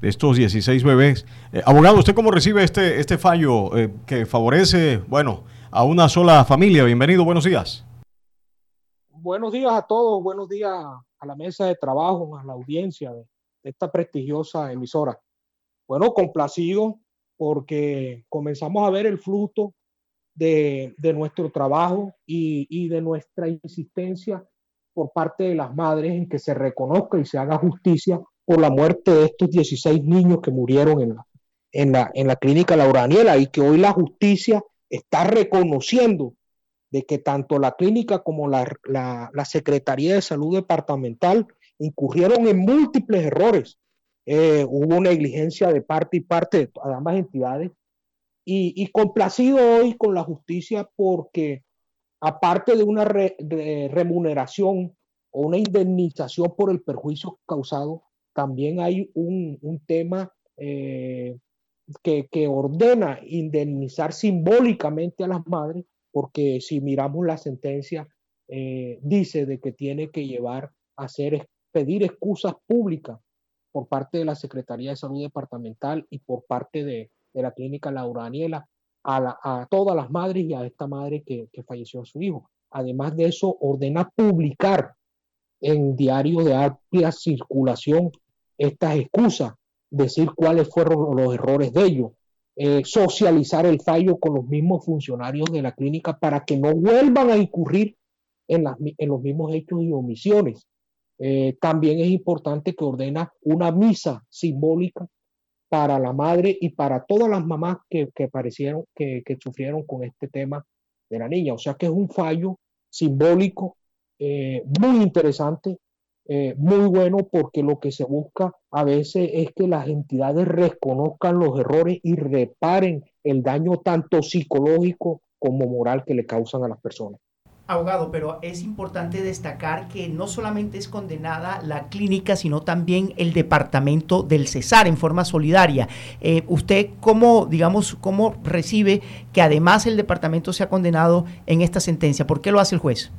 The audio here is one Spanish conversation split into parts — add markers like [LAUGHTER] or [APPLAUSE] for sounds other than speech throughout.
de estos 16 bebés. Eh, abogado, ¿usted cómo recibe este, este fallo eh, que favorece, bueno, a una sola familia? Bienvenido, buenos días. Buenos días a todos, buenos días a la mesa de trabajo, a la audiencia de esta prestigiosa emisora. Bueno, complacido porque comenzamos a ver el fruto de, nuestro trabajo y, y, de nuestra insistencia por parte de las madres en que se reconozca y se haga justicia por la muerte de estos 16 niños que murieron en la, en la, en la clínica Laura Daniela y que hoy la justicia está reconociendo de que tanto la clínica como la, la, la Secretaría de Salud Departamental incurrieron en múltiples errores. Eh, hubo negligencia de parte y parte de ambas entidades y, complacido hoy con la justicia porque aparte de una remuneración o una indemnización por el perjuicio causado, también hay un, tema eh, que, ordena indemnizar simbólicamente a las madres, porque si miramos la sentencia, eh, dice de que tiene que llevar a hacer, pedir excusas públicas por parte de la Secretaría de Salud Departamental y por parte de, de la clínica Laura Daniela a, a, todas las madres y a esta madre que, que falleció a su hijo. Además de eso, ordena publicar en diarios de amplia circulación estas excusas, decir cuáles fueron los errores de ellos, eh, socializar el fallo con los mismos funcionarios de la clínica para que no vuelvan a incurrir en, los mismos hechos y omisiones. Eh, también es importante que ordena una misa simbólica para la madre y para todas las mamás que, que parecieron que, sufrieron con este tema de la niña. O sea que es un fallo simbólico eh, muy interesante, eh, muy bueno, porque lo que se busca a veces es que las entidades reconozcan los errores y reparen el daño tanto psicológico como moral que le causan a las personas abogado, pero es importante destacar que no solamente es condenada la clínica, sino también el departamento del Cesar en forma solidaria. Eh, ¿Usted cómo, digamos, cómo recibe que además el departamento sea condenado en esta sentencia? ¿Por qué lo hace el juez?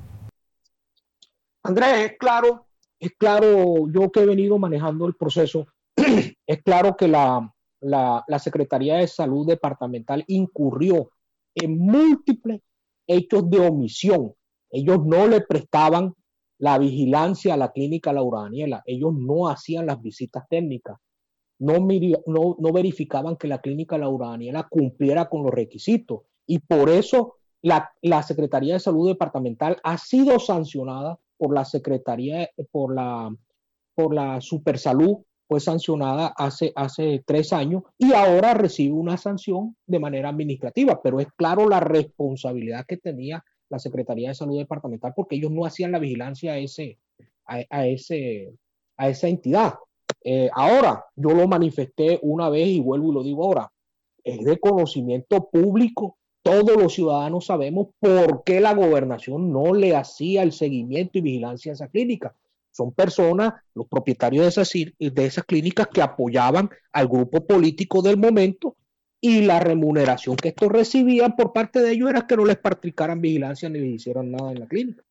Andrés, es claro, es claro, yo que he venido manejando el proceso, [CLEARS THROAT] es claro que la, la, la Secretaría de Salud Departamental incurrió en múltiples hechos de omisión ellos no le prestaban la vigilancia a la clínica Laura Daniela. Ellos no hacían las visitas técnicas. No, no, verificaban que la clínica Laura Daniela cumpliera con los requisitos. Y por eso la, Secretaría de Salud Departamental ha sido sancionada por la Secretaría, por la, por la fue sancionada hace, hace tres años y ahora recibe una sanción de manera administrativa, pero es claro la responsabilidad que tenía la Secretaría de Salud Departamental porque ellos no hacían la vigilancia a, ese, a, ese, a esa entidad. Eh, ahora, yo lo manifesté una vez y vuelvo y lo digo ahora, es de conocimiento público. Todos los ciudadanos sabemos por qué la gobernación no le hacía el seguimiento y vigilancia a esa clínica. Son personas, los propietarios de esas, de esas clínicas que apoyaban al grupo político del momento y la remuneración que estos recibían por parte de ellos era que no les practicaran vigilancia ni les hicieran nada en la clínica.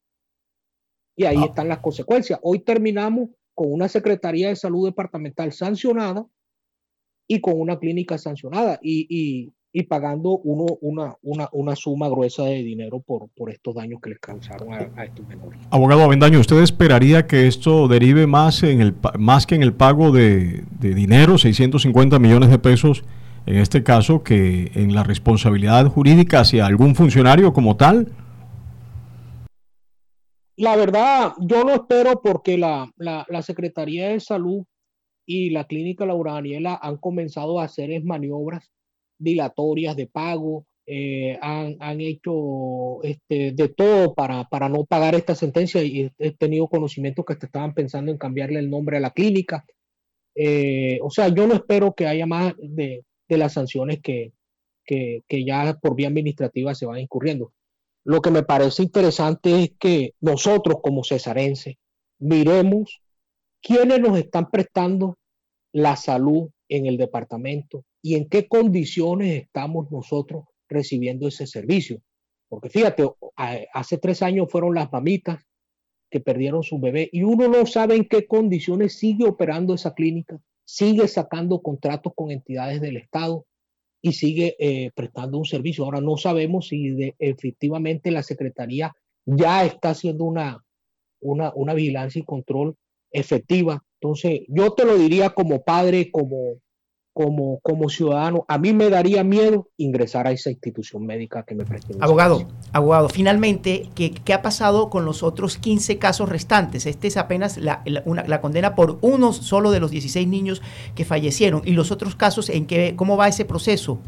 Y ahí ah. están las consecuencias. Hoy terminamos con una Secretaría de Salud Departamental sancionada y con una clínica sancionada y, y, y pagando uno, una, una, una, suma gruesa de dinero por, por estos daños que les causaron a, estos menores. Abogado Avendaño, ¿usted esperaría que esto derive más, en el, más que en el pago de, de dinero, 650 millones de pesos? en este caso, que en la responsabilidad jurídica hacia algún funcionario como tal? La verdad, yo no espero porque la, la, Secretaría de Salud y la Clínica Laura Daniela han comenzado a hacer maniobras dilatorias de pago, eh, han, han, hecho este, de todo para, para, no pagar esta sentencia y he tenido conocimiento que estaban pensando en cambiarle el nombre a la clínica. Eh, o sea, yo no espero que haya más de, de las sanciones que, que, que ya por vía administrativa se van incurriendo. Lo que me parece interesante es que nosotros como cesarenses miremos quiénes nos están prestando la salud en el departamento y en qué condiciones estamos nosotros recibiendo ese servicio. Porque fíjate, hace tres años fueron las mamitas que perdieron su bebé y uno no sabe en qué condiciones sigue operando esa clínica sigue sacando contratos con entidades del Estado y sigue eh, prestando un servicio. Ahora no sabemos si efectivamente la Secretaría ya está haciendo una, una, una vigilancia y control efectiva. Entonces, yo te lo diría como padre, como, como, como ciudadano, a mí me daría miedo ingresar a esa institución médica que me preste. Abogado, abogado, finalmente, ¿qué, ¿qué, ha pasado con los otros 15 casos restantes? Este es apenas la, la, condena por uno solo de los 16 niños que fallecieron. ¿Y los otros casos, en qué, cómo va ese proceso?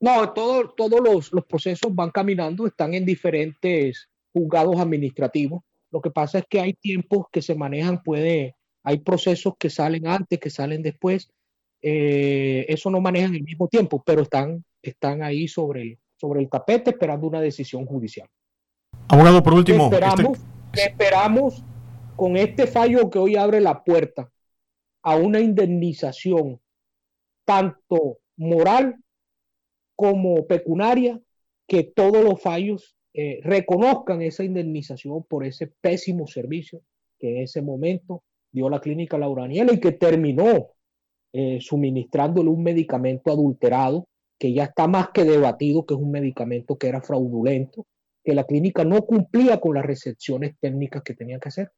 No, todo, todos los, los procesos van caminando, están en diferentes juzgados administrativos. Lo que pasa es que hay tiempos que se manejan, puede, hay procesos que salen antes, que salen después eh, eso no manejan el mismo tiempo, pero están, están ahí sobre el, sobre el tapete esperando una decisión judicial. Abogado, por último. Esperamos, este esperamos con este fallo que hoy abre la puerta a una indemnización tanto moral como pecuniaria, que todos los fallos eh, reconozcan esa indemnización por ese pésimo servicio que en ese momento dio la clínica Lauraniela y que terminó eh, suministrándole un medicamento adulterado, que ya está más que debatido que es un medicamento que era fraudulento, que la clínica no cumplía con las recepciones técnicas que tenía que hacer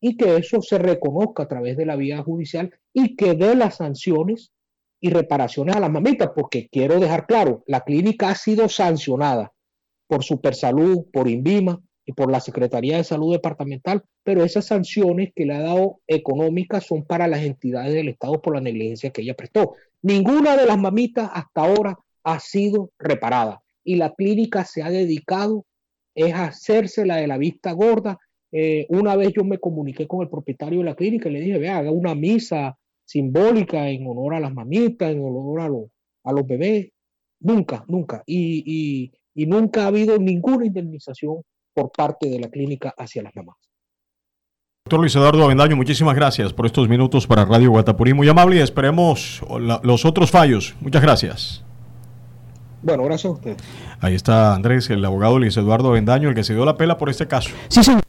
y que eso se reconozca a través de la vía judicial y que dé las sanciones y reparaciones a las mamitas, porque quiero dejar claro, la clínica ha sido sancionada por Supersalud, por INVIMA, y por la Secretaría de Salud Departamental, pero esas sanciones que le ha dado económicas son para las entidades del Estado por la negligencia que ella prestó. Ninguna de las mamitas hasta ahora ha sido reparada y la clínica se ha dedicado es hacerse la de la vista gorda. Eh, una vez yo me comuniqué con el propietario de la clínica y le dije, vea, haga una misa simbólica en honor a las mamitas, en honor a, a los bebés. Nunca, nunca. y, y nunca ha habido ninguna indemnización por parte de la clínica hacia las mamás. Doctor Luis Eduardo Avendaño, muchísimas gracias por estos minutos para Radio Guatapurí. Muy amable y esperemos los otros fallos. Muchas gracias. Bueno, gracias a usted. Ahí está Andrés, el abogado Luis Eduardo Avendaño, el que se dio la pela por este caso. Sí, señor.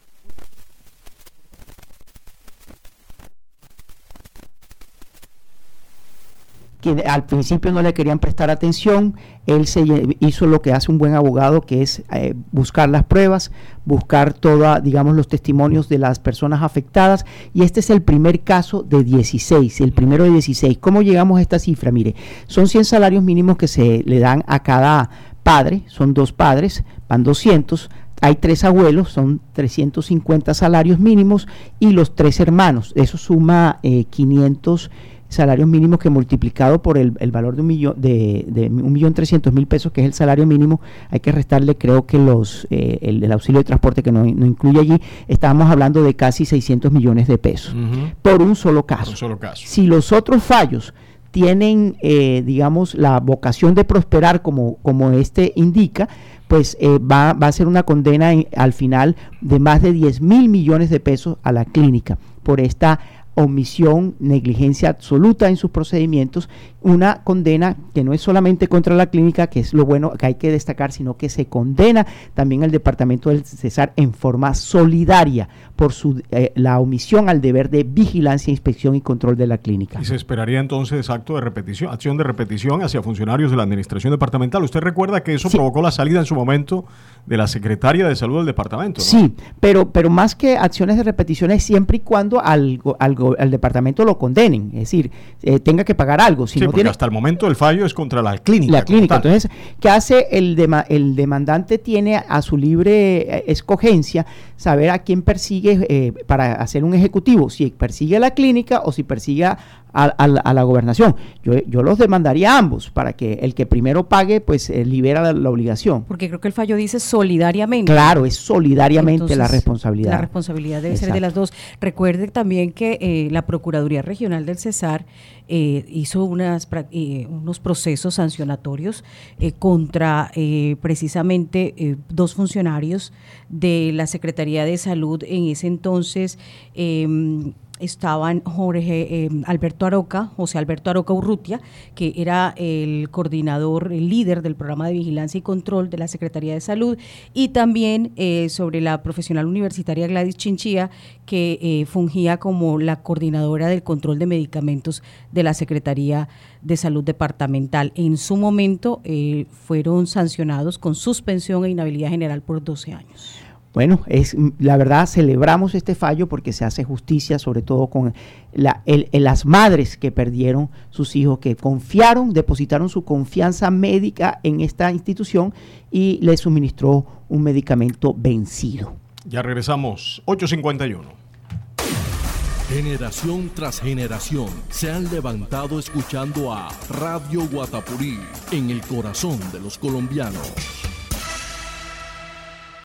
Al principio no le querían prestar atención, él se hizo lo que hace un buen abogado, que es eh, buscar las pruebas, buscar toda, digamos, los testimonios de las personas afectadas, y este es el primer caso de 16, el primero de 16. ¿Cómo llegamos a esta cifra? Mire, son 100 salarios mínimos que se le dan a cada padre, son dos padres, van 200, hay tres abuelos, son 350 salarios mínimos, y los tres hermanos, eso suma eh, 500 salarios mínimos que multiplicado por el, valor de un millón de, de, un millón trescientos mil pesos que es el salario mínimo hay que restarle creo que los eh, el, auxilio de transporte que no, incluye allí estábamos hablando de casi 600 millones de pesos por un solo caso. solo caso si los otros fallos tienen eh, digamos la vocación de prosperar como como este indica pues eh, va, va, a ser una condena al final de más de 10 mil millones de pesos a la clínica por esta omisión, negligencia absoluta en sus procedimientos, una condena que no es solamente contra la clínica, que es lo bueno que hay que destacar, sino que se condena también al departamento del Cesar en forma solidaria por su, eh, la omisión al deber de vigilancia, inspección y control de la clínica. Y se esperaría entonces acto de repetición, acción de repetición hacia funcionarios de la administración departamental. Usted recuerda que eso provocó la salida en su momento de la secretaria de salud del departamento. Sí, pero, pero más que acciones de repetición es siempre y cuando al, al, departamento lo condenen, es decir, eh, tenga que pagar algo. Si tiene, hasta el momento el fallo es contra la clínica. La clínica. Entonces, ¿qué hace el, el demandante? Tiene a su libre eh, escogencia saber a quién persigue eh, para hacer un ejecutivo, si persigue a la clínica o si persigue a, a, la gobernación. Yo, yo, los demandaría a ambos para que el que primero pague, pues eh, libera la, obligación. Porque creo que el fallo dice solidariamente. Claro, es solidariamente la responsabilidad. La responsabilidad debe ser de las dos. Recuerde también que eh, la Procuraduría Regional del Cesar eh, hizo unas, unos procesos sancionatorios contra precisamente dos funcionarios de la Secretaría de Salud en ese entonces. Em, estaban Jorge eh, Alberto Aroca, José Alberto Aroca Urrutia, que era el coordinador, el líder del programa de vigilancia y control de la Secretaría de Salud, y también eh, sobre la profesional universitaria Gladys Chinchilla, que eh, fungía como la coordinadora del control de medicamentos de la Secretaría de Salud Departamental. En su momento fueron sancionados con suspensión e inhabilidad general por 12 años. Bueno, es la verdad celebramos este fallo porque se hace justicia, sobre todo con las madres que perdieron sus hijos, que confiaron, depositaron su confianza médica en esta institución y le suministró un medicamento vencido. Ya regresamos, 851. Generación tras generación se han levantado escuchando a Radio Guatapurí en el corazón de los colombianos.